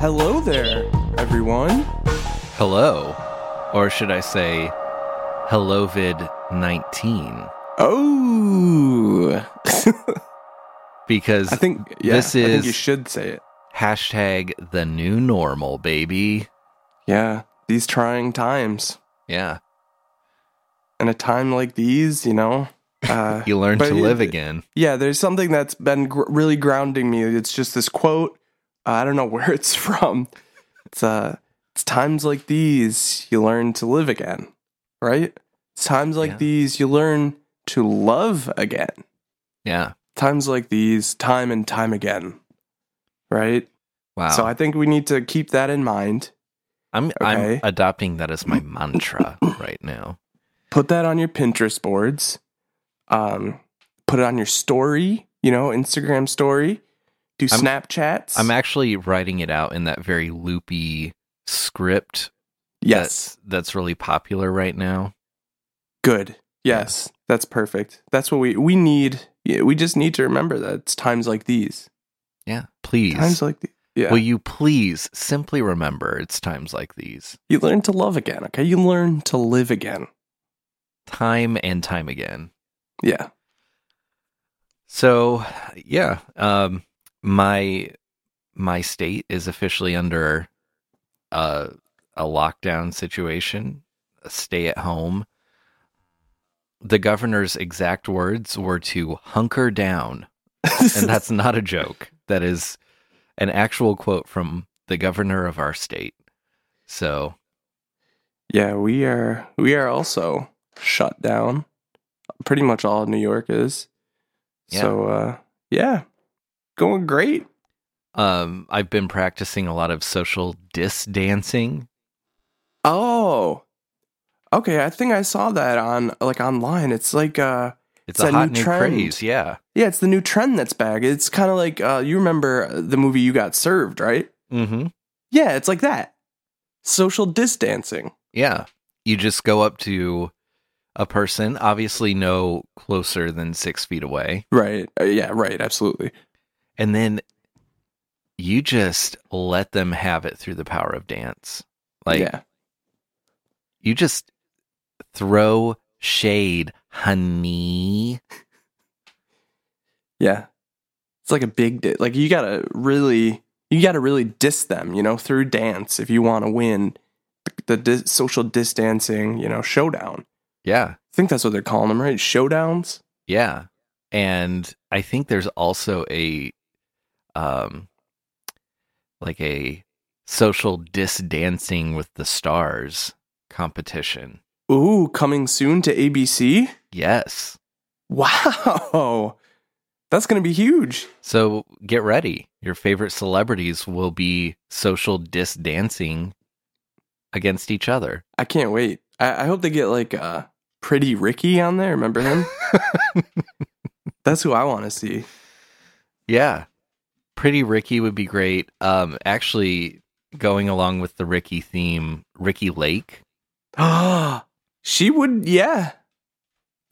hello there, everyone. Hello. Or should I say, hello vid 19? Oh, Because I think yeah, This I think is- you should say it. hashtag the new normal, baby. Yeah, these trying times, Yeah. In a time like these, you know, uh, You learn to live again. yeah, there's something that's been gr- really grounding me. It's just this quote. I don't know where it's from. It's uh, it's times like these you learn to live again, right? It's times like Yeah. these you learn to love again. Yeah. Times like these, time and time again, right? Wow. So I think we need to keep that in mind. I'm okay. I'm adopting that as my mantra right now. Put that on your Pinterest boards. Um, put it on your story, you know, Instagram story. Do I'm- Snapchats. I'm actually writing it out in that very loopy script yes, that's that's really popular right now. good. Yes, that's perfect. That's what we we need. Yeah, we just need to remember that it's times like these. Yeah. Please. Times like these. Yeah, Will you please simply remember it's times like these. you learn to love again. Okay, you learn to live again. Time and time again. Yeah. So yeah, um, my my state is officially under a a lockdown situation, a stay at home. The governor's exact words were to hunker down, and that's not a joke. That is an actual quote from the governor of our state. So Yeah, we are we are also shut down. Pretty much all of New York is. So uh yeah. Going great. um, I've been practicing a lot of social dis dancing. Oh. Okay, I think I saw that on like online. It's like uh It's, It's a hot new new trend. craze, yeah. yeah, it's the new trend that's back. It's kind of like uh you remember the movie You Got Served, right? Mm-hmm. Yeah, it's like that. Social distancing. Yeah. You just go up to a person, obviously no closer than six feet away, Right. Uh, yeah, right, absolutely. And then you just let them have it through the power of dance. Like yeah. you just throw shade, honey. Yeah. It's like a big di- like you got to really you got to really diss them, you know, through dance if you want to win the, dis- social distancing, you know, showdown. Yeah. I think that's what they're calling them, right? Showdowns. Yeah. And I think there's also a um like a social dis dancing with the stars competition. Ooh, coming soon to ABC. Yes. Wow. That's going to be huge. So get ready. Your favorite celebrities will be social dis dancing against each other. I can't wait. I, I hope they get like uh Pretty Ricky on there. Remember him? That's who I want to see. Yeah. Pretty Ricky would be great. Um actually going along with the Ricky theme, Ricki Lake. Ah, she would. Yeah,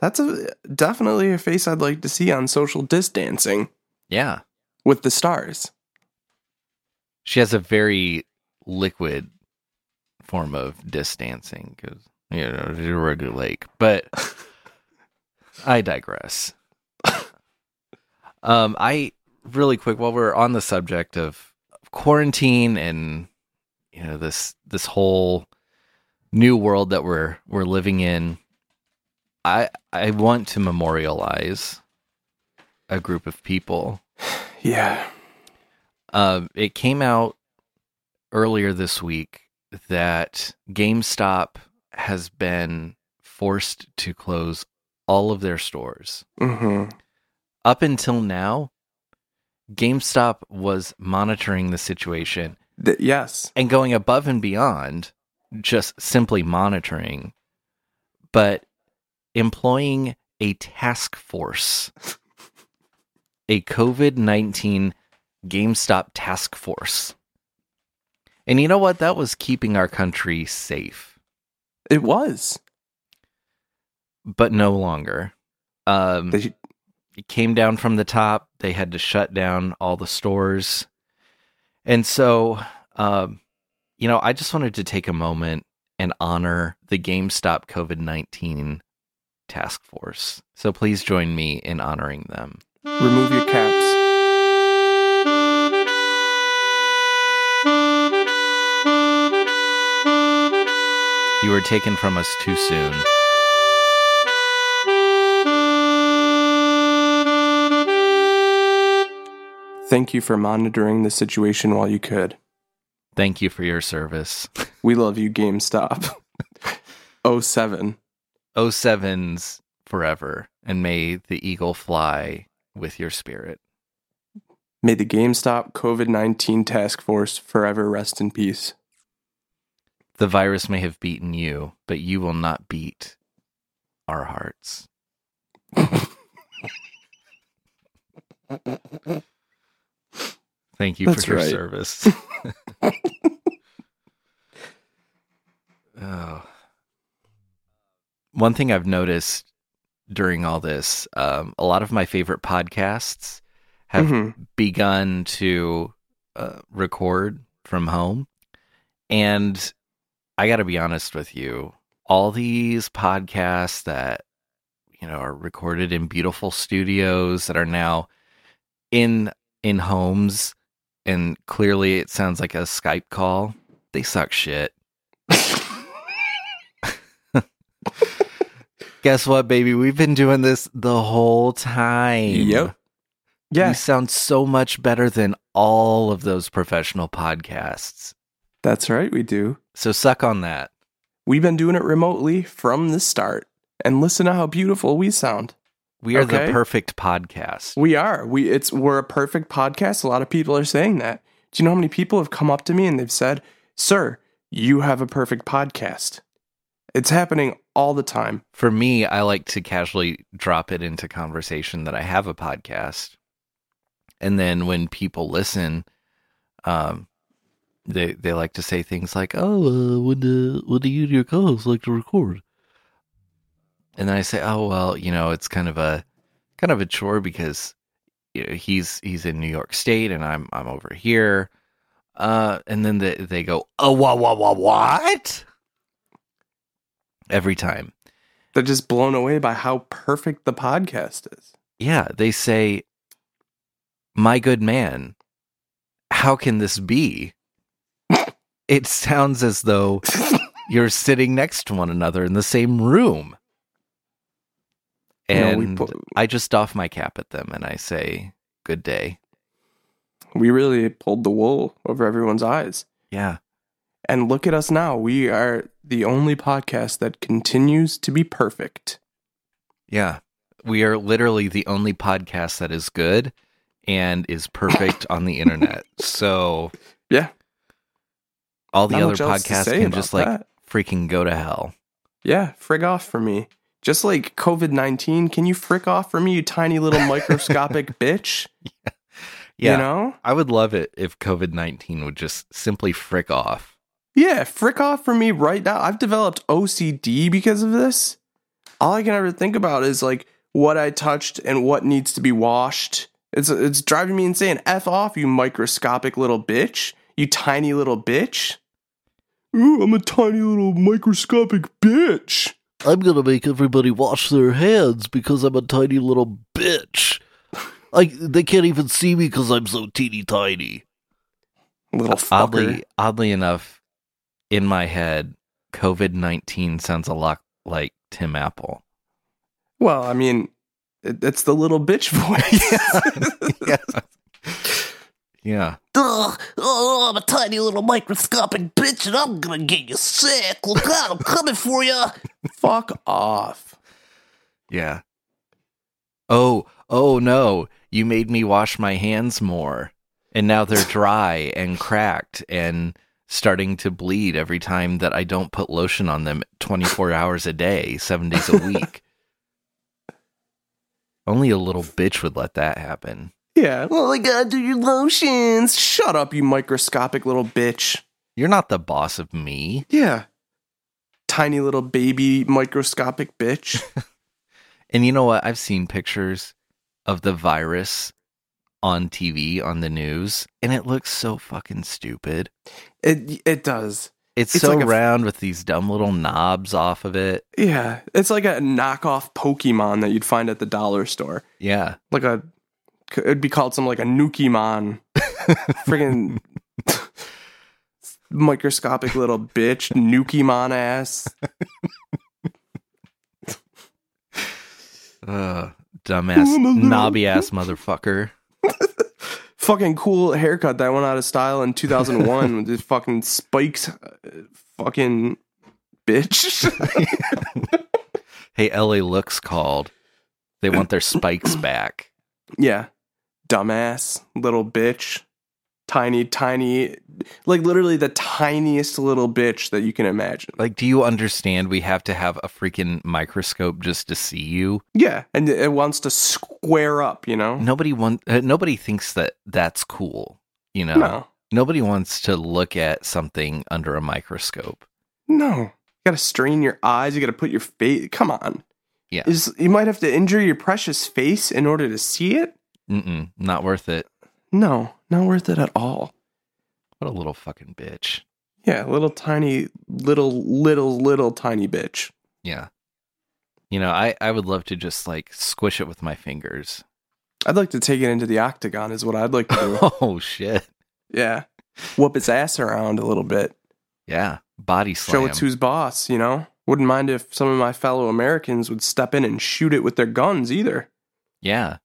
that's a definitely a face I'd like to see on social distancing Yeah. with the stars. She has a very liquid form of dis dancing because you know she's a regular lake. But I digress. um, I really quick while we're on the subject of quarantine and you know this this whole new world that we're we're living in. I I want to memorialize a group of people Yeah. um, it came out earlier this week that GameStop has been forced to close all of their stores. mm-hmm. Up until now, GameStop was monitoring the situation Th- yes. and going above and beyond just simply monitoring, but employing a task force, a COVID 19 GameStop task force. And you know what? That was keeping our country safe, It was. but no longer. Um, They, it came down from the top. They had to shut down all the stores. And so Um, you know, I just wanted to take a moment and honor the GameStop COVID 19 task force. So please join me in honoring them. Remove your caps. You were taken from us too soon. Thank you for monitoring the situation while you could. Thank you for your service. We love you, GameStop. 07. 07's forever, and may the eagle fly with your spirit. May the GameStop COVID 19 task force forever rest in peace. The virus may have beaten you, but you will not beat our hearts. Thank you That's for your right. service. oh. One thing I've noticed during all this, um, a lot of my favorite podcasts have Mhm. begun to uh, record from home. And I got to be honest with you, all these podcasts that you know are recorded in beautiful studios that are now in in homes and clearly it sounds like a Skype call. They suck shit. Guess what, baby? We've been doing this the whole time. Yep. Yeah. We Yeah, sound so much better than all of those professional podcasts. that's right, we do. So suck on that. We've been doing it remotely from the start. And listen to how beautiful we sound. We are Okay. the perfect podcast. We are. We it's we're a perfect podcast. A lot of people are saying that. Do you know how many people have come up to me and they've said, "Sir, you have a perfect podcast." It's happening all the time. For me, I like to casually drop it into conversation that I have a podcast. And then when people listen, um, they they like to say things like, "Oh, uh, when do when do you and your co-host like to record?" And then I say, "Oh, well, you know, it's kind of a kind of a chore because you know, he's he's in New York State and I'm I'm over here." Uh, and then they they go, "Oh, what what what what?" Every time. They're just blown away by how perfect the podcast is. Yeah, they say, My good man, how can this be? it sounds as though you're sitting next to one another in the same room. And put- I just doff my cap at them and I say, Good day. We really pulled the wool over everyone's eyes. Yeah. And look at us now. We are the only podcast that continues to be perfect. Yeah. We are literally the only podcast that is good and is perfect on the internet. So Yeah. all the Not other podcasts can just like that. freaking go to hell. Yeah, frig off for me. Just like COVID 19, can you frick off for me, you tiny little microscopic bitch? Yeah. You know? I would love it if COVID 19 would just simply frick off. Yeah, frick off for me right now. I've developed OCD because of this. All I can ever think about is like what I touched and what needs to be washed. It's it's driving me insane. F off, you microscopic little bitch. You tiny little bitch. Ooh, I'm a tiny little microscopic bitch. I'm gonna make everybody wash their hands because I'm a tiny little bitch. Like they can't even see me because I'm so teeny tiny. Little fucker. Oddly, oddly enough, in my head, COVID 19 sounds a lot like Tim Apple. Well, I mean, it, it's the little bitch voice. yeah. yeah. Ugh, oh, I'm a tiny little microscopic bitch, and I'm gonna get you sick. Look out, I'm coming for you. Fuck off. Yeah. Oh, oh no. You made me wash my hands more. And now they're dry and cracked and starting to bleed every time that I don't put lotion on them 24 hours a day, seven days a week. Only a little bitch would let that happen. Yeah. Well, I gotta uh, do your lotions. Shut up, you microscopic little bitch. You're not the boss of me. Yeah. Tiny little baby microscopic bitch. And you know what? I've seen pictures of the virus on TV on the news, and it looks so fucking stupid. It it does. It's, It's so like a f- round with these dumb little knobs off of it. Yeah, it's like a knockoff Pokemon that you'd find at the dollar store. Yeah. Like a, it'd be called some like a Nukimon. Friggin' microscopic little bitch, Nukimon ass. Uh, dumbass, I'm a little- knobby ass motherfucker. Fucking cool haircut that went out of style in 2001 with this fucking spikes. uh, Fucking bitch. Hey, LA Looks called. They want their spikes back. yeah. Dumbass, little bitch. Tiny, tiny, like literally the tiniest little bitch that you can imagine. Like, do you understand we have to have a freaking microscope just to see you? Yeah, and it wants to square up, you know? Nobody want, uh, nobody thinks that that's cool. You know, No, nobody wants to look at something under a microscope. no. You gotta strain your eyes. You gotta put your face. Come on. Yeah. Is, you might have to injure your precious face in order to see it? Mm-mm, not worth it. No, not worth it at all. What a little fucking bitch. Yeah, little tiny, little, little, little tiny bitch. Yeah. You know, I, I would love to just like squish it with my fingers. I'd like to take it into the octagon, is what I'd like to do. Oh, shit. yeah. Whoop its ass around a little bit. Yeah. Body slam. Show it's who's boss, you know? Wouldn't mind if some of my fellow Americans would step in and shoot it with their guns either. Yeah.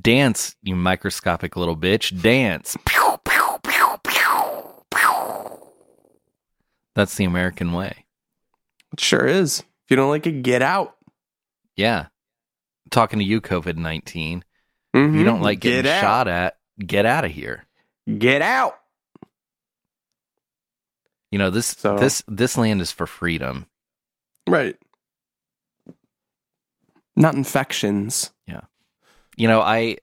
Dance, you microscopic little bitch. Dance. Pew, pew, pew, pew, pew. That's the American way. It sure is. If you don't like it, get out. Yeah. Talking to you, COVID 19. Mhm. You don't like getting Get shot at, get out of here. Get out. You know, this So- this this land is for freedom. Right. Not infections. You know, I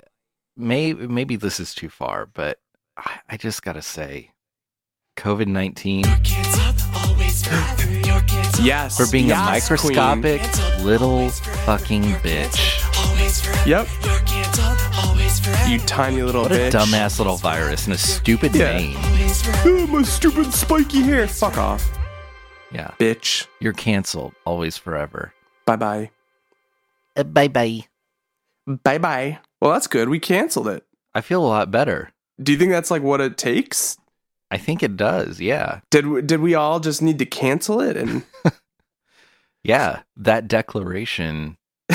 may maybe this is too far, but I, I just gotta say, COVID nineteen Yes. for being a Yes, microscopic little fucking bitch. Yep. You tiny little What bitch. a dumbass little virus and a stupid Yeah. name. Oh, my stupid spiky hair. Fuck off, Yeah, bitch. you're canceled, always forever. Bye bye. Uh, bye bye. Bye bye. Well, that's good. We canceled it. I feel a lot better. Do you think that's like what it takes? I think it does. Yeah, Did we, did we all just need to cancel it? And yeah. That declaration,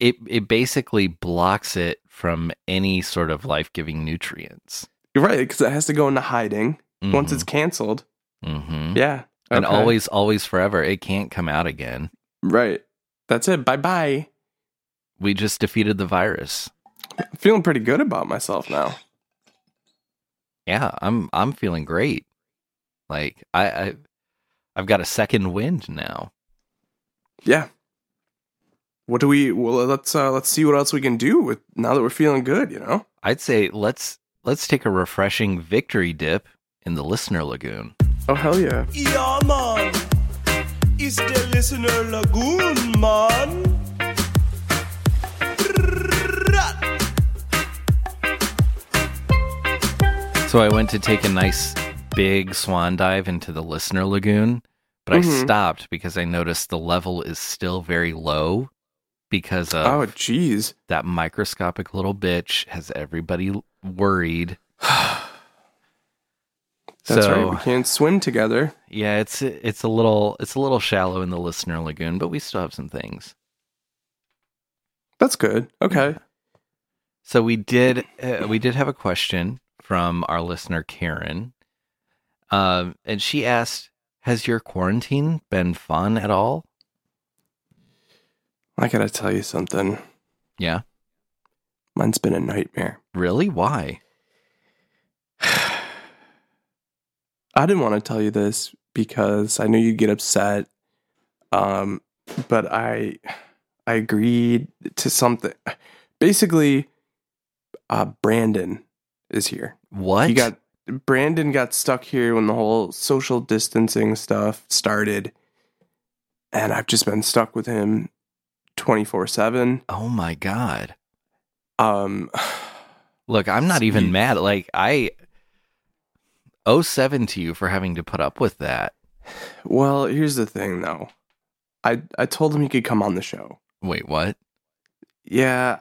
it it basically blocks it from any sort of life giving nutrients. you're right because it has to go into hiding once it's canceled. hmm Yeah. and always, always, forever. It can't come out again. right. That's it. Bye bye. We just defeated the virus. I'm feeling pretty good about myself now. Yeah, I'm I'm feeling great. Like I, I I've got a second wind now. Yeah. What do we? Well, let's uh, let's see what else we can do with now that we're feeling good. You know. I'd say let's let's take a refreshing victory dip in the listener lagoon. Oh hell yeah! Ja, man. Ist der Listener Lagoon, man. So I went to take a nice big swan dive into the listener lagoon, but I Mhm. stopped because I noticed the level is still very low because of Oh jeez. that microscopic little bitch has everybody worried. That's so, right. We can't swim together. Yeah, it's it's a little it's a little shallow in the listener lagoon, but we still have some things. That's good. Okay. So we did uh, we did have a question from our listener Karen, um, and she asked, "Has your quarantine been fun at all?" I gotta tell you something. Yeah, Mine's been a nightmare. really? Why? I didn't want to tell you this because I knew you'd get upset. Um, but I, I agreed to something. Basically, uh, Brandon is here. What? He got Brandon got stuck here when the whole social distancing stuff started, and I've just been stuck with him twenty four seven. oh my god! Um, Look, I'm not even mad. Like I owe seven to you for having to put up with that. Well, here's the thing though. I I told him he could come on the show. Wait, what? Yeah.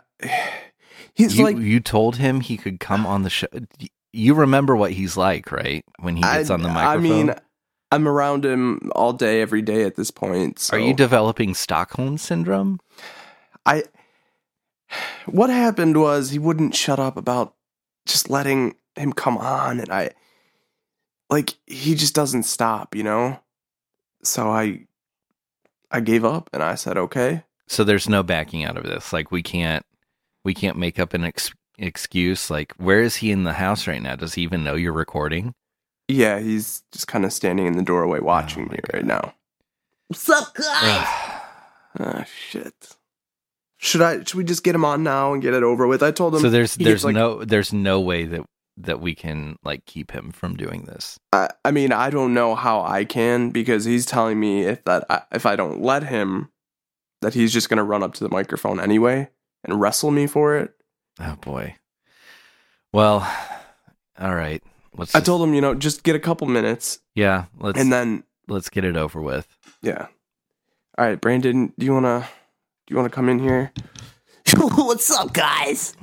He's you, like you told him he could come on the show. You remember what he's like, right? When he gets I, on the microphone. I mean, I'm around him all day every day at this point. So Are you developing Stockholm syndrome? I what happened was he wouldn't shut up about just letting him come on and I like he just doesn't stop, you know? So I I gave up and I said, "Okay." So there's no backing out of this. Like we can't we can't make up an ex- excuse. Like where is he in the house right now? Does he even know you're recording? Yeah, he's just kind of standing in the doorway watching Oh me God. right now. What's up, guys? Ah, shit. Should I should we just get him on now and get it over with? I told him so there's there's like, no there's no way that that we can like keep him from doing this. I, I mean, I don't know how I can because he's telling me if that I, if I don't let him, that he's just gonna run up to the microphone anyway and wrestle me for it. Oh boy. Well, all right. Let's. I just- told him, you know, just get a couple minutes Yeah. Let's and then let's get it over with. yeah. All right, Brandon, do you wanna do you wanna come in here? What's up, guys?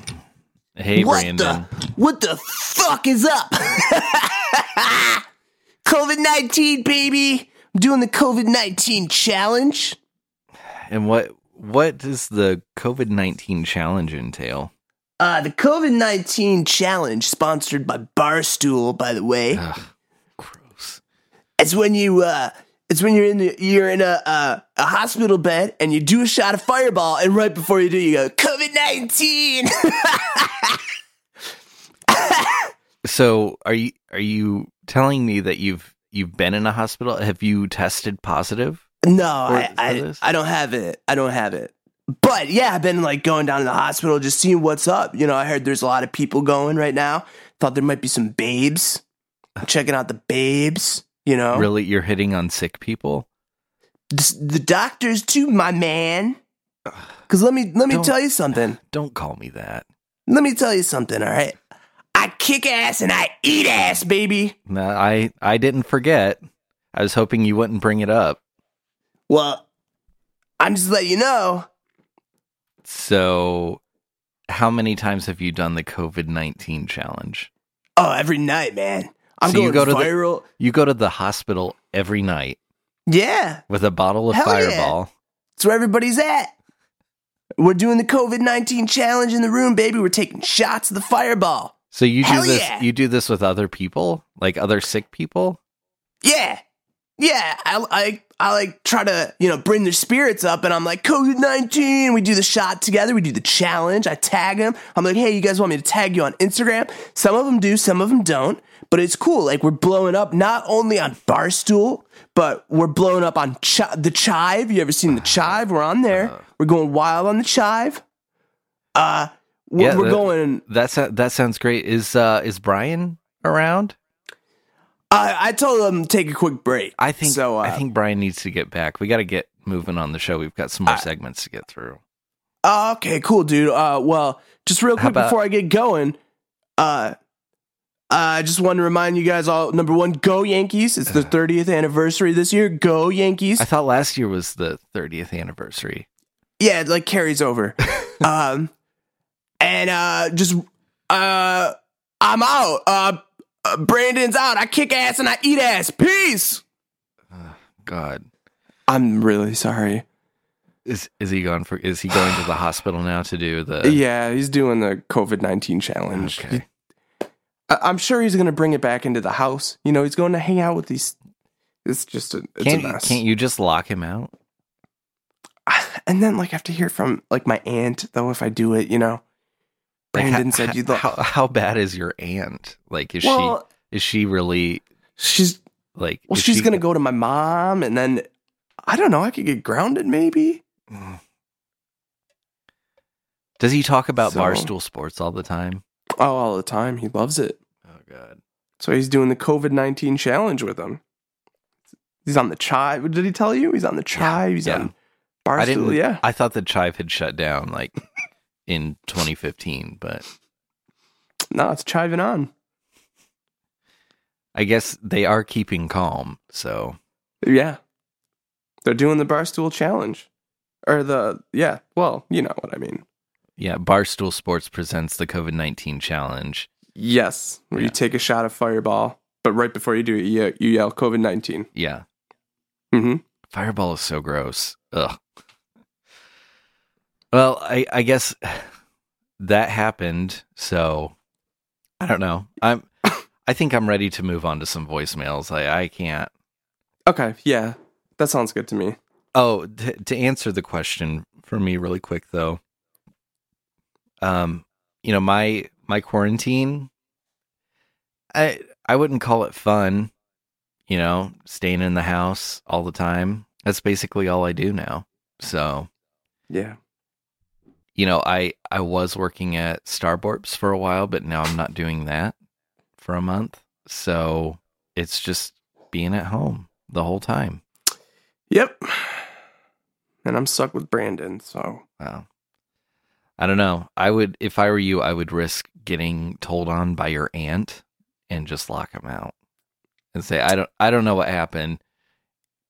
Hey, what Brandon. the what the fuck is up? COVID nineteen, baby. I'm doing the COVID nineteen challenge. And what what does the COVID nineteen challenge entail? Uh, the COVID nineteen challenge, sponsored by Barstool, by the way. Ugh, gross. It's when you uh it's when you're in the you're in a uh, a hospital bed and you do a shot of fireball and right before you do you go COVID nineteen. So are you are you telling me that you've you've been in a hospital? Have you tested positive? No, I I. I don't have it. I don't have it. But yeah, I've been like going down to the hospital just seeing what's up. You know, I heard there's a lot of people going right now. Thought there might be some babes. Checking out the babes, you know. Really, you're hitting on sick people? The, the doctors too, my man. Cuz let me let me Don't- tell you something. Don't call me that. Let me tell you something, all right? I kick ass and I eat ass, baby. No, I I didn't forget. I was hoping you wouldn't bring it up. Well, I'm just letting you know. So, how many times have you done the COVID nineteen challenge? Oh, every night, man. I'm So you going go to the- viral. You go to the hospital every night yeah, with a bottle of Hell yeah. Fireball. that's where everybody's at. We're doing the COVID 19 challenge in the room, baby. We're taking shots of the fireball. So you do Hell this. yeah. You do this with other people, like other sick people. Yeah. Yeah. I, I, I like try to, you know, bring their spirits up and I'm like, COVID 19. We do the shot together. We do the challenge. I tag them. I'm like, hey, you guys want me to tag you on Instagram? Some of them do, some of them don't. But it's cool. Like, we're blowing up not only on Barstool, but we're blowing up on Ch- the Chive. You ever seen the Chive? We're on there. We're going wild on the Chive. Uh, we're, Yeah, we're that- going. That's that sounds great. Is uh is Brian around? I, I told them to take a quick break. I think so. Uh, I think Brian needs to get back. We got to get moving on the show. We've got some more segments to get through. Oh, okay, cool, dude. Uh, well, just real quick about- before I get going, uh, I just want to remind you guys all. Number one, go Yankees! It's the 30th anniversary this year. Go Yankees! I thought last year was the 30th anniversary. yeah, it like carries over. um, and uh, just uh, I'm out. Uh, uh, Brandon's out. I kick ass and I eat ass. Peace. God, I'm really sorry. is is he going for? Is he going to the hospital now to do the? Yeah, he's doing the COVID nineteen challenge. Okay. He- I- I'm sure he's gonna bring it back into the house. You know, he's going to hang out with these. It's just a, it's Can't a mess. can't you just lock him out? And then like I have to hear from like my aunt though if I do it. You know, Like, Brandon said you. How, how bad is your aunt? Like, is well, she is she really she's like? well, she's she- gonna go to my mom, and then I don't know. I could get grounded maybe. Mm. Does he talk about So- barstool sports all the time? Oh, all the time. He loves it. Oh God. So he's doing the COVID nineteen challenge with him. He's on the chive. Did he tell you? He's on the chive. He's yeah. on Barstool. I. Yeah. I thought the Chive had shut down like in 2015, but No, it's chiving on. I guess they are keeping calm. So Yeah. They're doing the Barstool challenge. Or the yeah, well, you know what I mean. yeah, Barstool Sports presents the COVID nineteen challenge. Yes. Where Yeah. you take a shot of fireball, but right before you do it, you, you yell COVID nineteen. Yeah, Mm-hmm. Fireball is so gross. Ugh. Well, I I guess that happened. So I don't know. I'm. I think I'm ready to move on to some voicemails. I I can't. Okay, yeah. That sounds good to me. Oh, t- to answer the question for me really quick though. Um, you know, my my quarantine I I wouldn't call it fun, you know, staying in the house all the time. That's basically all I do now. So, Yeah. You know, I I was working at Starborps for a while, but now I'm not doing that for a month. So, it's just being at home the whole time. Yep. And I'm stuck with Brandon, so Wow. I don't know. I would, if I were you, I would risk getting told on by your aunt and just lock him out and say, I don't, I don't know what happened.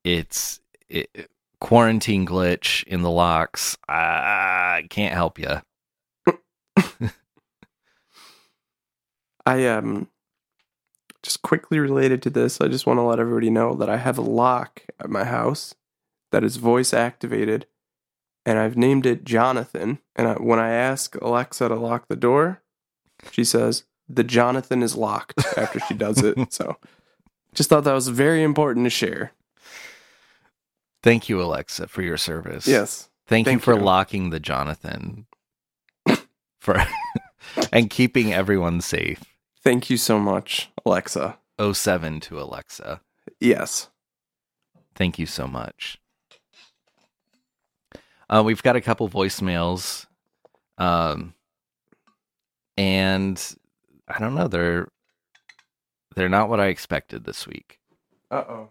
It's it, quarantine glitch in the locks. I can't help you. I um just quickly related to this, I just want to let everybody know that I have a lock at my house that is voice activated and I've named it Jonathan. And I, when I ask Alexa to lock the door, she says, The Jonathan is locked after she does it. So just thought that was very important to share. Thank you, Alexa, for your service. Yes. Thank, you for you. locking the Jonathan for and keeping everyone safe. Thank you so much, Alexa. 07 to Alexa. Yes. Thank you so much. Uh, we've got a couple voicemails, um, and I don't know they're they're not what I expected this week. Uh oh.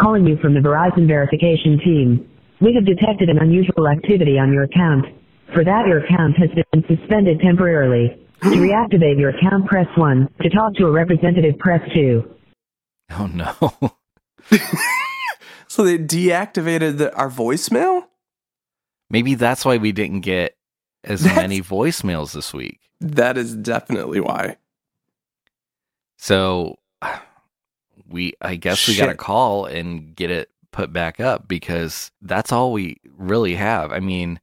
Calling you from the Verizon verification team. We have detected an unusual activity on your account. For that, your account has been suspended temporarily. To reactivate your account, press 1. To talk to a representative, press 2. Oh no! So they deactivated the, our voicemail? Maybe that's why we didn't get as That's- many voicemails this week. That is definitely why. So we, I guess, we got to call and get it put back up because that's all we really have. I mean,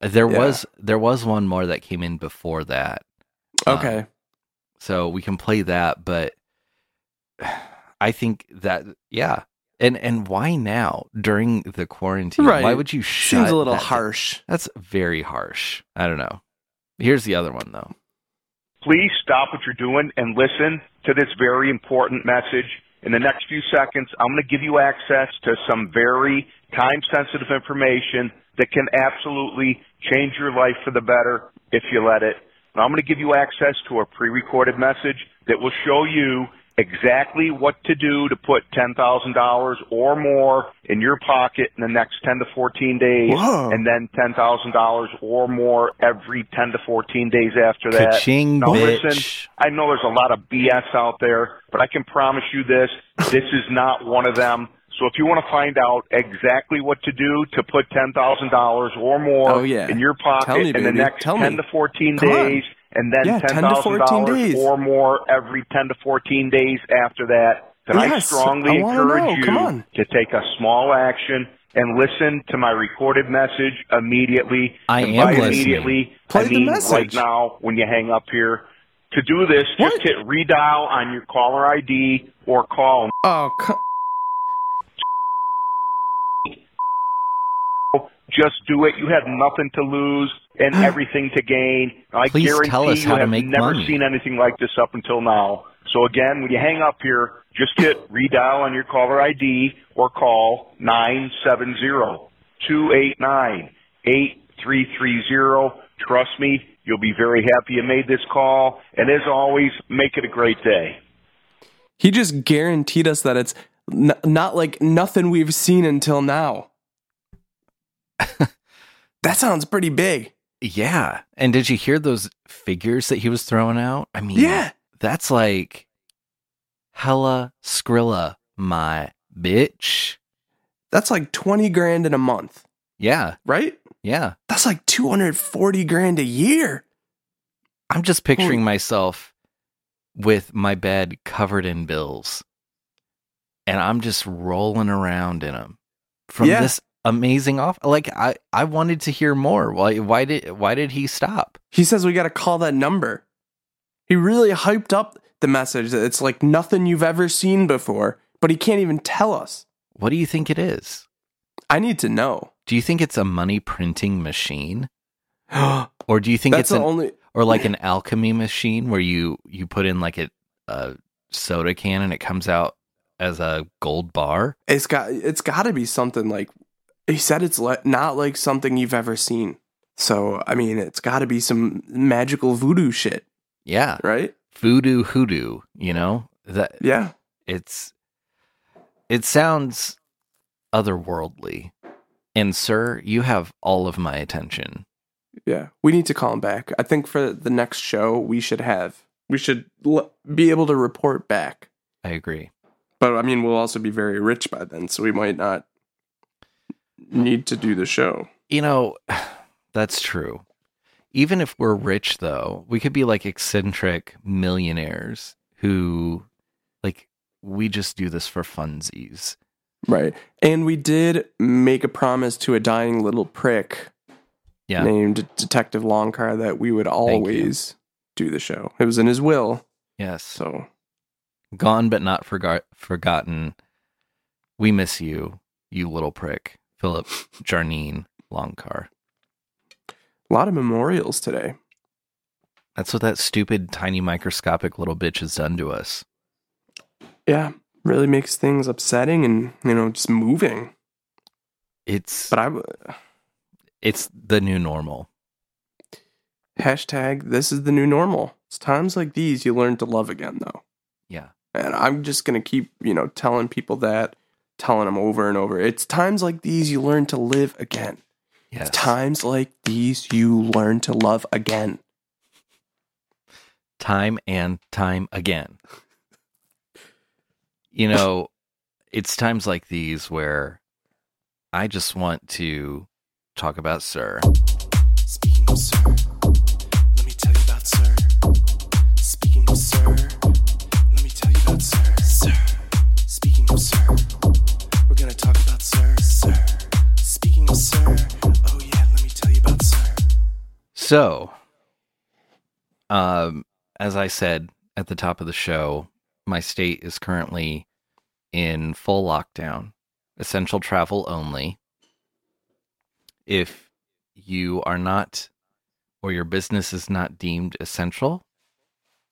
there Yeah. was there was one more that came in before that. Um, Okay. so we can play that but i think that yeah and and why now during the quarantine Right. why would you shut Seems a little that- harsh. that's very harsh i don't know here's the other one though Please stop what you're doing and listen to this very important message. In the next few seconds, I'm going to give you access to some very time sensitive information that can absolutely change your life for the better if you let it. And I'm going to give you access to a pre recorded message that will show you exactly what to do to put $10,000 or more in your pocket in the next 10 to 14 days Whoa. and then $10,000 or more every 10 to 14 days after that. Ka-ching, Now bitch. listen, I know there's a lot of BS out there, but I can promise you this, this is not one of them. So if you want to find out exactly what to do to put $10,000 or more Oh, yeah. in your pocket me, in the next Tell 10 me. to 14 Come on. Days and then Yeah, 10 to 14 $10,000 days. or more every 10 to 14 days after that, then I strongly I encourage know. Come you on. to take a small action and listen to my recorded message immediately. I And am by listening. immediately, Play I the mean message. right now when you hang up here. To do this, just hit redial on your caller ID or call Oh, co- Just do it. You have nothing to lose and everything to gain. I Please guarantee tell us you how to have make never money. seen anything like this up until now. So again, when you hang up here, just hit redial on your caller ID or call 970-289-8330. Trust me, you'll be very happy you made this call. And as always, make it a great day. he just guaranteed us that it's n- not like nothing we've seen until now. that sounds pretty big. Yeah. And did you hear those figures that he was throwing out? I mean, Yeah. that's like hella Skrilla, my bitch. That's like 20 grand in a month, Yeah. right? Yeah. That's like 240 grand a year. I'm just picturing myself with my bed covered in bills and I'm just rolling around in them from Yeah. this amazing off like I I wanted to hear more why why did why did he stop He says we got to call that number. He really hyped up the message that it's like nothing you've ever seen before, but he can't even tell us. what do you think it is I need to know. do you think it's a money printing machine or do you think That's it's an, only. or like an alchemy machine where you you put in like a, a soda can and it comes out as a gold bar It's got. It's got to be something like. He said it's le- not like something you've ever seen. So I mean, it's got to be some magical voodoo shit, yeah right? voodoo hoodoo you know that Yeah. it's it sounds otherworldly and sir you have all of my attention Yeah, we need to call him back. I think for the next show, we should have we should l- be able to report back. i agree But I mean, we'll also be very rich by then, so we might not need to do the show. you know that's true. Even if we're rich though we could be like eccentric millionaires who like we just do this for funsies. Right. And we did make a promise to a dying little prick yeah. named Detective Longcar that we would always do the show. It was in his will, yes. So. Gone but not forgot forgotten. We miss you you little prick philip jarnine longcar a lot of memorials today. That's what that stupid, tiny, microscopic little bitch has done to us. Yeah, really makes things upsetting and you know just moving. It's But I w- it's the new normal. hashtag this is the new normal. It's times like these you learn to love again, though. Yeah. And I'm just gonna keep you know telling people that, telling them over and over. It's times like these you learn to live again. Yes. It's times like these you learn to love again. Time and time again. You know, it's times like these where I just want to talk about Sir. So, um, as I said at the top of the show, my state is currently in full lockdown, essential travel only. If you are not, or your business is not deemed essential,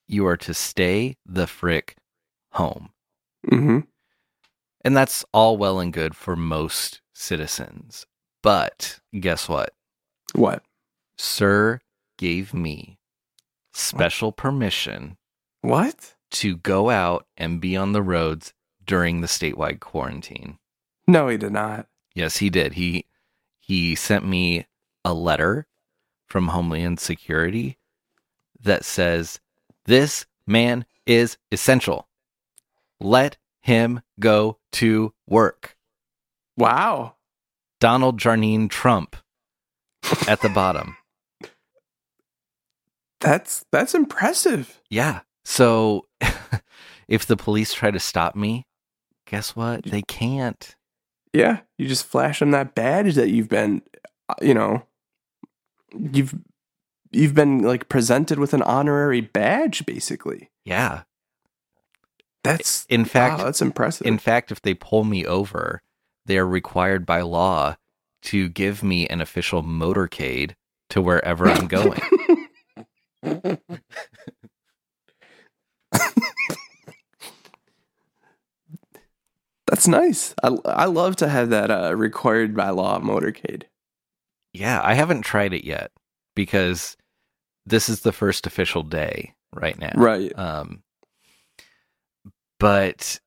you are to stay the frick home. Mm-hmm. And that's all well and good for most citizens. But guess what? What? Sir gave me special permission What? to go out and be on the roads during the statewide quarantine. No, he did not. Yes, he did. He he sent me a letter from Homeland Security that says this man is essential. Let him go to work. Wow. Donald Jarnine Trump at the bottom. That's that's impressive. Yeah. So if the police try to stop me, guess what? They can't. Yeah, you just flash them that badge that you've been, uh, you know, you've you've been like presented with an honorary badge, basically. Yeah. That's In fact, wow, that's impressive. in fact, if they pull me over, they are required by law to give me an official motorcade to wherever I'm going. That's nice. I I love to have that uh, required by law motorcade. yeah, I haven't tried it yet because this is the first official day right now. Right. Um, but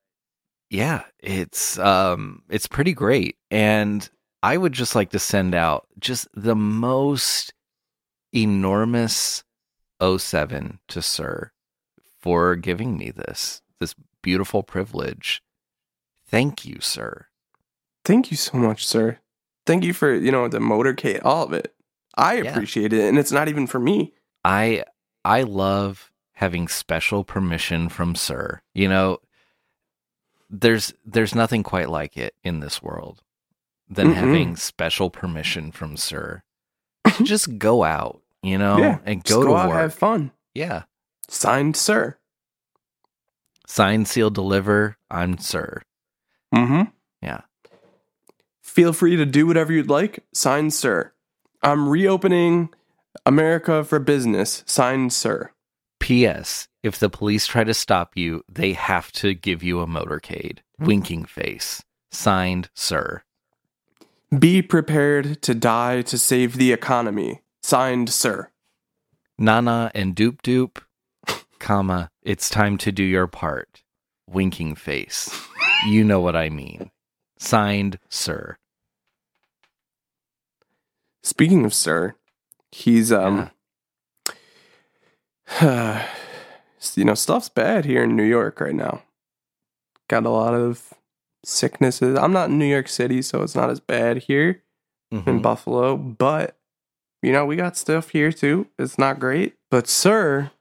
yeah, it's um, it's pretty great, and I would just like to send out just the most enormous 07 to Sir for giving me this this beautiful privilege. Thank you, sir. Thank you so much, sir. Thank you for, you know, the motorcade, all of it. I Yeah. appreciate it. And it's not even for me. I I love having special permission from Sir. You know, there's there's nothing quite like it in this world than Mm-mm. having special permission from Sir to just go out, you know, yeah. and Just go, to out, work. have fun. yeah. Signed, sir. Sign, seal, deliver. I'm Sir. Mm-hmm. Yeah. Feel free to do whatever you'd like. Signed, sir. I'm reopening America for business. Signed, sir. P.S. If the police try to stop you, they have to give you a motorcade. Winking face. Signed, Sir. Be prepared to die to save the economy. Signed, sir. Nana and Doop Doop, comma, it's time to do your part. Winking face. You know what I mean. Signed, Sir. Speaking of sir, he's um you know, stuff's bad here in New York right now. Got a lot of sicknesses. I'm not in New York City, so it's not as bad here in Mhm. Buffalo, but you know, we got stuff here too. It's not great. But Sir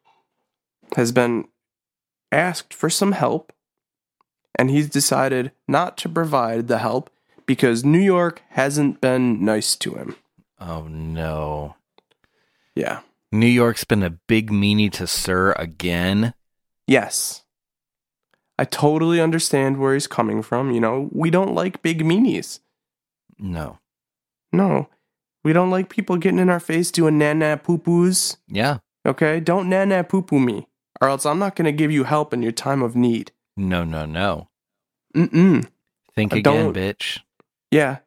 has been asked for some help, and he's decided not to provide the help because New York hasn't been nice to him. Oh no. Yeah. New York's been a big meanie to Sir again. Yes. I totally understand where he's coming from. You know, we don't like big meanies. No. No. We don't like people getting in our face doing nana poo poos. Yeah. Okay? Don't nana poo poo me, or else I'm not going to give you help in your time of need. No, no, no. Mm-mm. Think again, bitch. Yeah.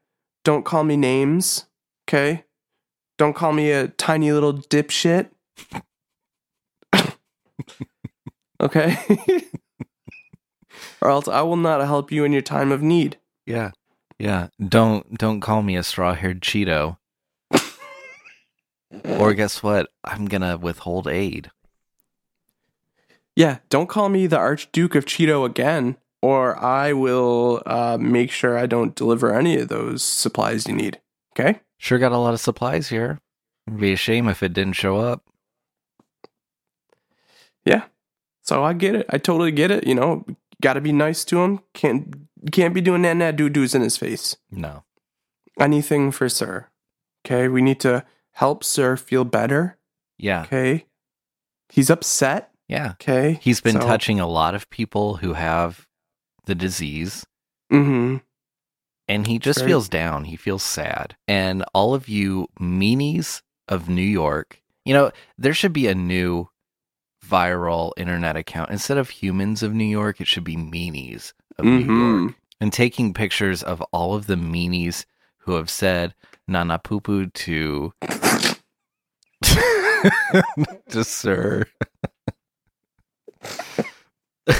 Don't call me names. Okay? Don't call me a tiny little dipshit. okay? or else I will not help you in your time of need. Yeah. Yeah. Don't don't call me a straw haired Cheeto. Or guess what? I'm gonna withhold aid. Yeah, don't call me the Archduke of Cheeto again, or I will uh, make sure I don't deliver any of those supplies you need. Okay? Sure got a lot of supplies here. It'd be a shame if it didn't show up. Yeah. So I get it. I totally get it. You know, got to be nice to him. Can't can't be doing that that doo doos in his face. No. Anything for Sir. Okay, we need to help Sir feel better. Yeah. Okay, he's upset. Yeah. Okay, He's been So- touching a lot of people who have the disease Mm-hmm. and he just Very- feels down. He feels sad. And all of you meanies of New York, you know, there should be a new viral internet account. Instead of humans of New York, it should be meanies of New Mhm. York. And taking pictures of all of the meanies who have said Nana Poo Poo to to Sir.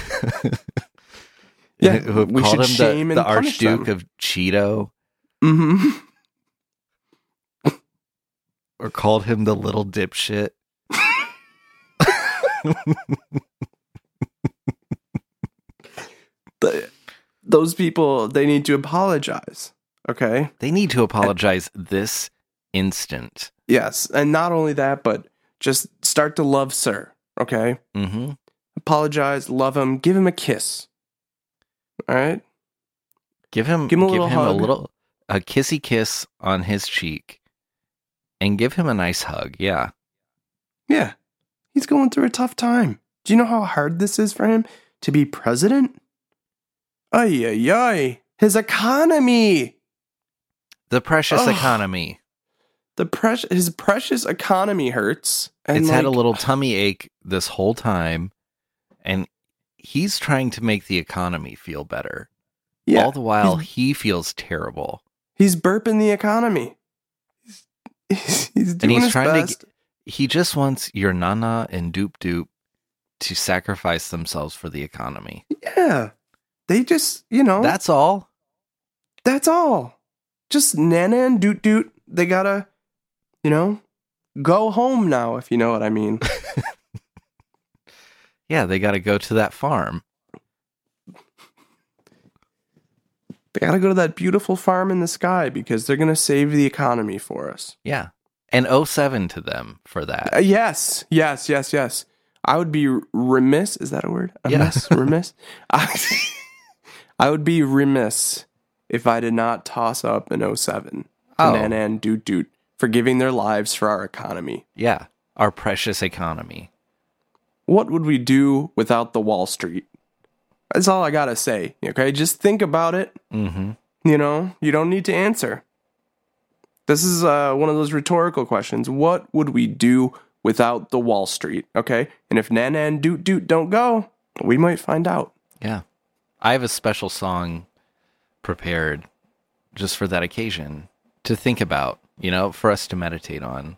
Yeah, who we called should him shame the, the Archduke them. of Cheeto, Mm-hmm. or called him the little dipshit. The, those people, they need to apologize. Okay. They need to apologize this instant. Yes, and not only that, but just start to love Sir. Okay. hmm Apologize, love him, give him a kiss. All right. Give him, Give him a give little him a little, a kissy kiss on his cheek, and give him a nice hug. Yeah, Yeah. He's going through a tough time. Do you know how hard this is for him to be president? Ay, ay, ay. His economy. The precious Ugh. economy. The precious his precious economy hurts. And it's had a little tummy ache this whole time, and he's trying to make the economy feel better. yeah, All the while, he feels terrible. He's burping the economy. He's, he's, he's doing he's his trying to best. He just wants your Nana and Doop Doop to sacrifice themselves for the economy. Yeah. They just, you know, That's all. that's all. Just Nana and Doot Doot. They gotta, you know, go home now, if you know what I mean. Yeah, they got to go to that farm. they got to go to that beautiful farm in the sky because they're to save the economy for us. Yeah. And 07 to them for that. Uh, yes, yes, yes, yes. I would be remiss. Is that a word? Yeah. Remiss? remiss? I, I would be remiss if I did not toss up an 07 Oh. Nan and Doot Doot for giving their lives for our economy. Yeah. Our precious economy. What would we do without the Wall Street? That's all I got to say. Okay, just think about it. Mm-hmm. You know, you don't need to answer. This is uh, one of those rhetorical questions. What would we do without the Wall Street? Okay, and if Nana and Doot Doot don't go, we might find out. Yeah. I have a special song prepared just for that occasion to think about, you know, for us to meditate on.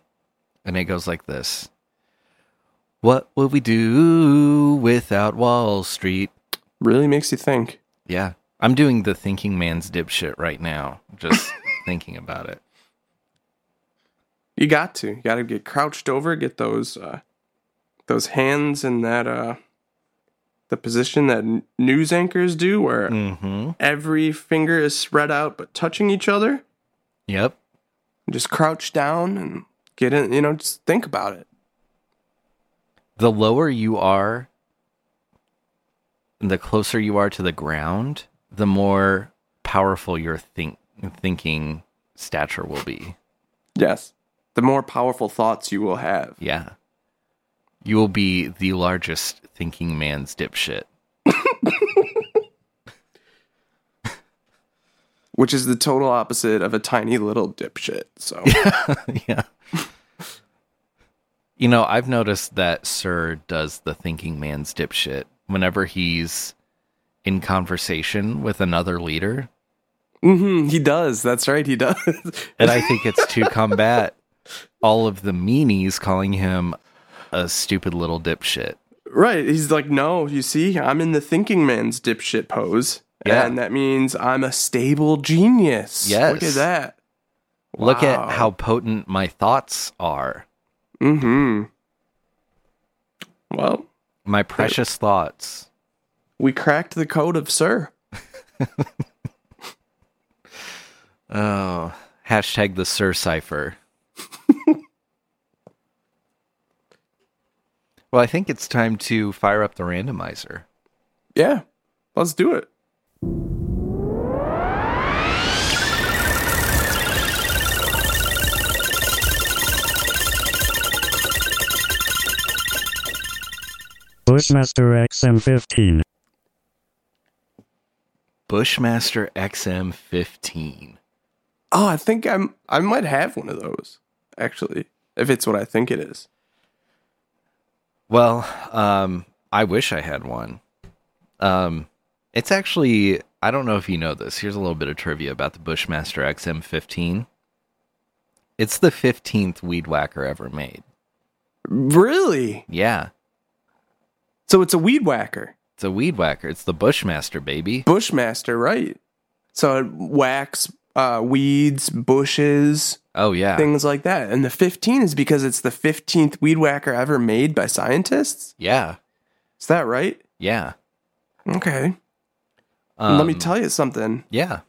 And it goes like this What would we do without Wall Street? Really makes you think. Yeah. I'm doing the thinking man's dipshit right now, just thinking about it. You got to. You got to get crouched over, get those uh, those hands in that uh, the position that n- news anchors do, where Mm-hmm. every finger is spread out but touching each other. Yep. Just crouch down and get in. You know, just think about it. The lower you are, the closer you are to the ground, the more powerful your think thinking stature will be. Yes. The more powerful thoughts you will have. Yeah. You will be the largest thinking man's dipshit. which is the total opposite of a tiny little dipshit. So yeah. You know, I've noticed that Sir does the thinking man's dipshit whenever he's in conversation with another leader. hmm he does. That's right, he does. And I think it's to combat all of the meanies calling him a stupid little dipshit. right. He's like, no, you see, I'm in the thinking man's dipshit pose. Yeah. And that means I'm a stable genius. Yes. Look at that. Look Wow. at how potent my thoughts are. Mm-hmm. Well, My precious thoughts. we cracked the code of Sir. Oh, hashtag the Sir Cipher. Well, I think it's time to fire up the randomizer. Yeah. Let's do it. Bushmaster XM15. Bushmaster XM15. Oh, I think I'm I might have one of those, actually. If it's what I think it is. Well, um, I wish I had one. Um, it's actually, I don't know if you know this. Here's a little bit of trivia about the Bushmaster XM15. It's the 15th weed whacker ever made. Really? Yeah, So it's a weed whacker. it's a weed whacker. It's the Bushmaster, baby. Bushmaster, right? So it whacks uh, weeds, bushes, Oh, yeah. things like that. And the 15 is because it's the 15th weed whacker ever made by scientists. Yeah, Is that right? yeah. Okay. Um, Let me tell you something. Yeah.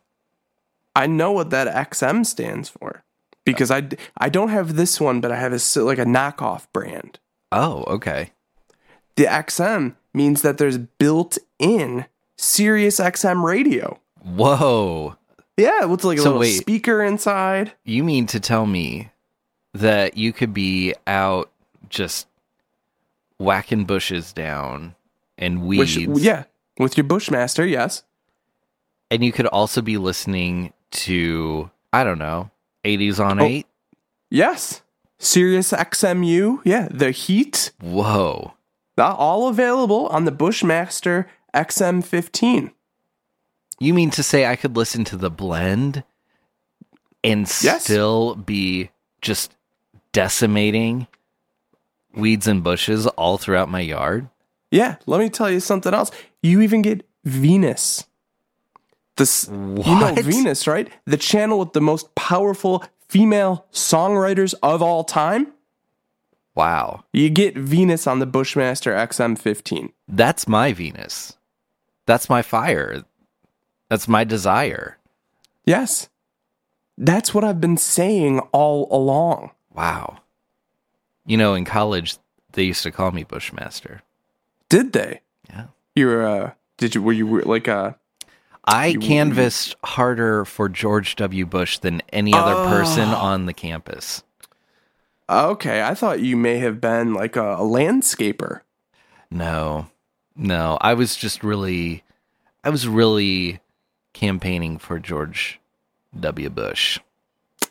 I know what that XM stands for because I, I don't have this one, but I have a like a knockoff brand. Oh, okay. The XM means that there's built-in Sirius XM radio. Whoa. Yeah, with like a So little wait. speaker inside. You mean to tell me that you could be out just whacking bushes down and weeds, Which, yeah, with your Bushmaster, yes. and you could also be listening to I don't know, 80s on Oh. 8? Yes. Sirius XMU, yeah, the heat, Whoa. all available on the Bushmaster XM15. You mean to say I could listen to the blend and Yes. still be just decimating weeds and bushes all throughout my yard? Yeah, let me tell you something else. You even get Venus. This, you know Venus, right? The channel with the most powerful female songwriters of all time. Wow. You get Venus on the Bushmaster XM15. That's my Venus. That's my fire. That's my desire. Yes. That's what I've been saying all along. Wow. You know, in college, they used to call me Bushmaster. Did they? Yeah. You were uh did you were you like uh I You- canvassed harder for George W. Bush than any other person Oh. on the campus. okay, I thought you may have been like a, a landscaper. No, no, I was just really, I was really campaigning for George W. Bush.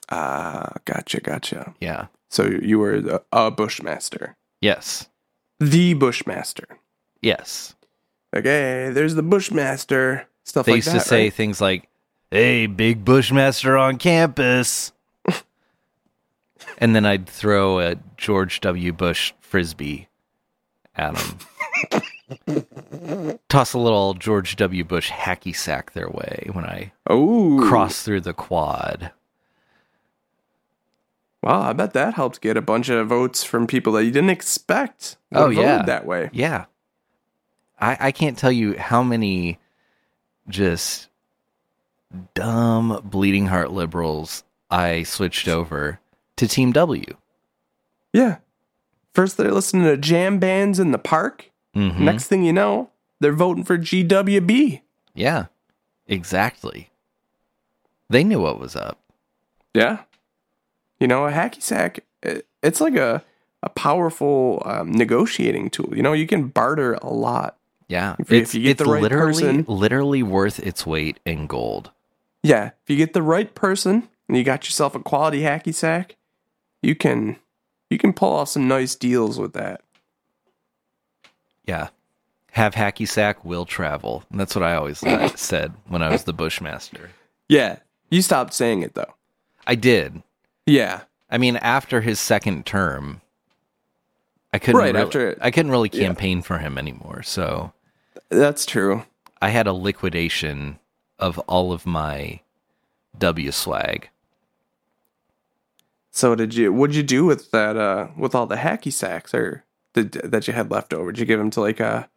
Ah, gotcha, gotcha. Yeah. So you were the, a Bushmaster. Yes. The Bushmaster. Yes. Okay, there's the Bushmaster. Stuff They like used that. to say right? things like, "Hey, big Bushmaster on campus," and then I'd throw a George W. Bush frisbee at him. Toss a little George W. Bush hacky sack their way when I Oh, cross through the quad. Wow, I bet that helped get a bunch of votes from people that you didn't expect. Oh, yeah. that way. Yeah. I, I can't tell you how many just dumb bleeding heart liberals I switched over to Team W. Yeah. First, they're listening to jam bands in the park. Mhm. Next thing you know, they're voting for GWB. Yeah, exactly. They knew what was up. Yeah. You know, a hacky sack, it's like a, a powerful um, negotiating tool. You know, you can barter a lot. Yeah, If it's if you get it's the right literally person. literally worth its weight in gold. Yeah. If you get the right person and you got yourself a quality hacky sack, you can you can pull off some nice deals with that. Yeah, have hacky sack will travel. And that's what I always said when I was the Bushmaster. Yeah. You stopped saying it though. I did. Yeah. I mean, after his second term, I couldn't Right, really, after- I couldn't really yeah. campaign for him anymore. So That's true. I had a liquidation of all of my W swag. So did you? What'd you do with that? Uh, with all the hacky sacks or the, that you had left over? Did you give them to like a,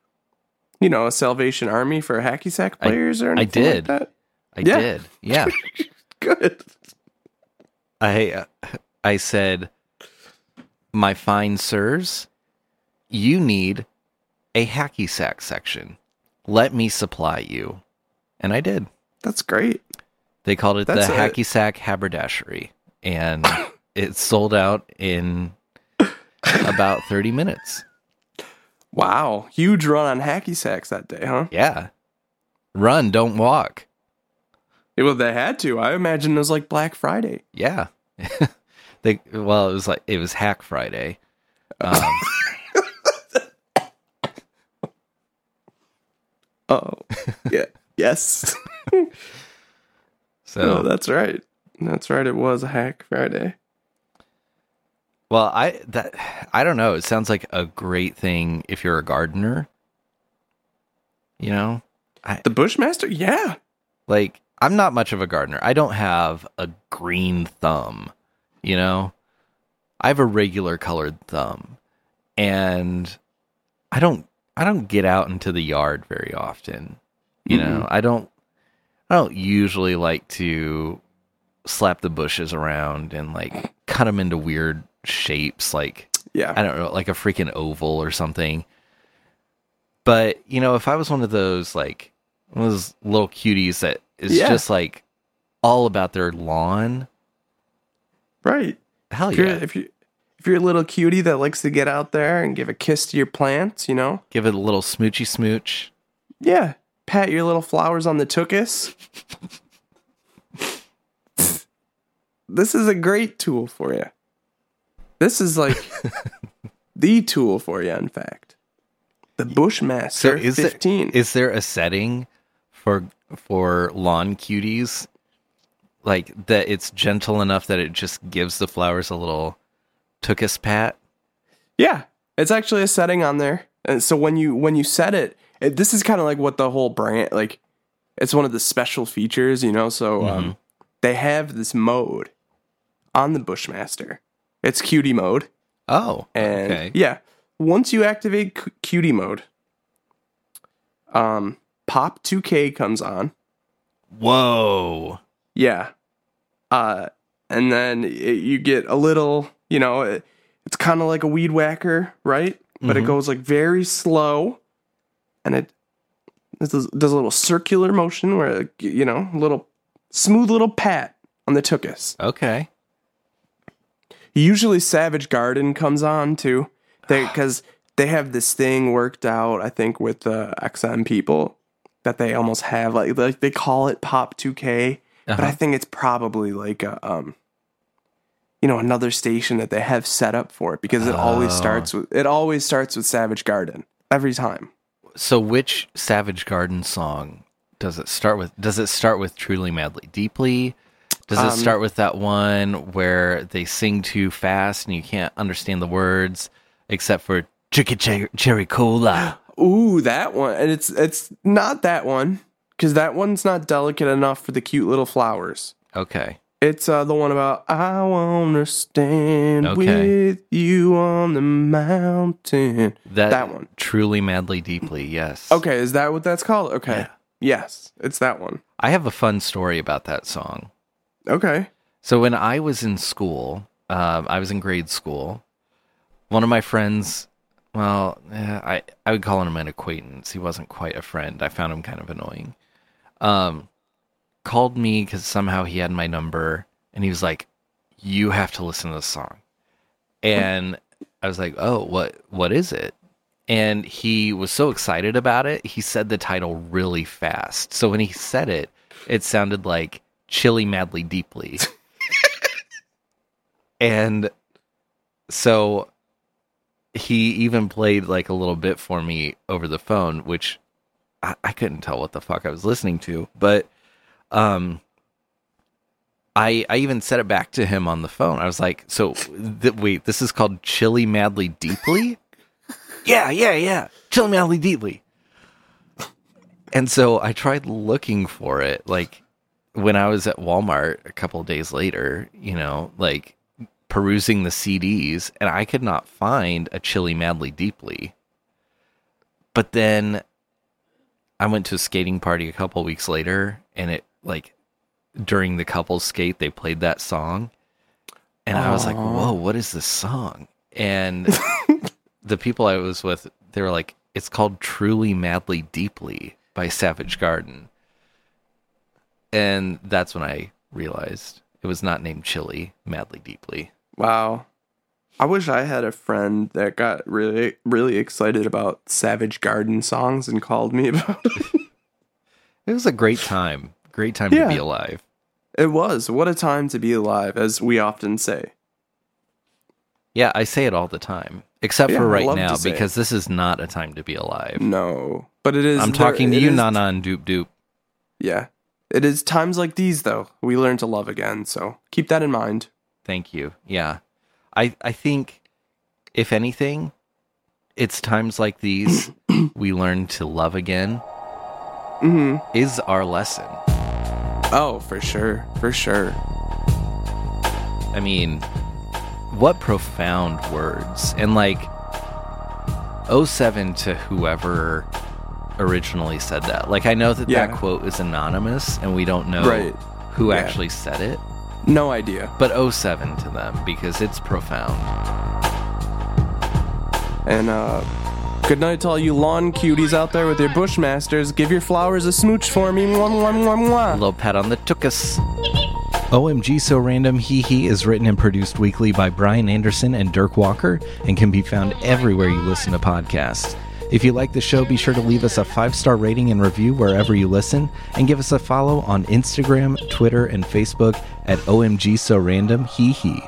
you know, a Salvation Army for hacky sack I- players or I anything like did. that? I Yeah. did. Yeah. Good. I uh, I said, "My fine sirs, you need a hacky sack section. Let me supply you." And I did. That's great. They called it That's the a- hacky sack haberdashery, and it sold out in about thirty minutes. Wow, huge run on hacky sacks that day, huh? Yeah, run, don't walk. Yeah, well, they had to. I imagine it was like Black Friday. Yeah. they well, it was like it was Hack Friday. Um, Oh, yeah. Yes. so oh, that's right. That's right. It was a hack Friday. Well, I that I don't know. It sounds like a great thing if you're a gardener. You know, The Bushmaster. Yeah. like I'm not much of a gardener. I don't have a green thumb. You know, I have a regular colored thumb, and I don't I don't get out into the yard very often. You mm-hmm. know, I don't I don't usually like to slap the bushes around and like cut them into weird shapes like Yeah. I don't know, like a freaking oval or something. But you know, if I was one of those like one of those little cuties that is Yeah. just like all about their lawn, Right. hell If yeah, if you if you're a little cutie that likes to get out there and give a kiss to your plants, you know, give it a little smoochy smooch. yeah, pat your little flowers on the tuchus. this is a great tool for you. This is like the tool for you. In fact, the Bushmaster is 15. there is there a setting for for lawn cuties like that? It's gentle enough that it just gives the flowers a little tuchus pat. Yeah, it's actually a setting on there. And so when you when you set it, it this is kind of like what the whole brand like. It's one of the special features, you know. So um, they have this mode on the Bushmaster. It's cutie mode. Oh, And okay. yeah, once you activate cu- cutie mode, um, Pop 2K comes on. Whoa. Yeah. Uh, and then it, you get a little, you know, it, it's kind of like a weed whacker, right? But it Mhm. goes like very slow, and it it does, does a little circular motion where you know, a little smooth little pat on the tuchus. Okay. Usually, Savage Garden comes on too, because they have this thing worked out. I think with the XM people that they almost have like like they call it Pop 2K, but I Uh-huh. think it's probably like a um, you know, another station that they have set up for it because it always Oh. starts with it always starts with Savage Garden every time. So which Savage Garden song does it start with? Does it start with Truly Madly Deeply? Does it Um, start with that one where they sing too fast and you can't understand the words except for Chicken Cherry, cherry Cola? Ooh, that one, and it's it's not that one because that one's not delicate enough for the cute little flowers. Okay. It's uh, the one about I wanna stand Okay. with you on the mountain. That, That one. Truly Madly Deeply, yes. Okay, is that what that's called? Okay. Yeah. Yes, it's that one. I have a fun story about that song. Okay. So when I was in school, um, I was in grade school. One of my friends, well, eh, I I would call him an acquaintance. He wasn't quite a friend. I found him kind of annoying. Um, called me because somehow he had my number, and he was like, "You have to listen to this song." And I was like, "Oh, what what is it?" And he was so excited about it, he said the title really fast. So when he said it, it sounded like Chili Madly Deeply. and so he even played like a little bit for me over the phone, which I, I couldn't tell what the fuck I was listening to. But um I I even said it back to him on the phone. I was like, "So th- wait, this is called Chili Madly Deeply?" yeah, yeah, yeah. Chili Madly Deeply. And so I tried looking for it like when I was at Walmart a couple of days later, you know, like perusing the CDs and I could not find a Chili Madly Deeply. But then I went to a skating party a couple weeks later and it like during the couples skate they played that song and I was like, "Whoa, what is this song?" And the people I was with, they were like, "It's called Truly Madly Deeply by Savage Garden." And that's when I realized it was not named Chili Madly Deeply. Wow. I wish I had a friend that got really really excited about Savage Garden songs and called me about it. It was a great time. Great time Yeah. to be alive. It was. What a time to be alive, as we often say. Yeah, I say it all the time. Except Yeah, for right now, say it. because this is not a time to be alive. No. But it is I'm there- talking to you, is- Nana and Doop Doop. Yeah. It is times like these though we learn to love again, so keep that in mind. Thank you. Yeah. I I think if anything, it's times like these we learn to love again Mhm. is our lesson. Oh, for sure. For sure. I mean, what profound words. And like 07 to whoever originally said that. Like I know that Yeah. that quote is anonymous and we don't know Right. who Yeah. actually said it, No idea. but 07 to them because it's profound. And uh good night to all you lawn cuties out there with your bushmasters. Give your flowers a smooch for me. Mwah, mwah, mwah, A mwah. little pat on the tuchus. OMG So Random Hee Hee is written and produced weekly by Brian Anderson and Dirk Walker and can be found everywhere you listen to podcasts. If you like the show, be sure to leave us a five star rating and review wherever you listen, and give us a follow on Instagram, Twitter, and Facebook at OMG So Random Hee Hee.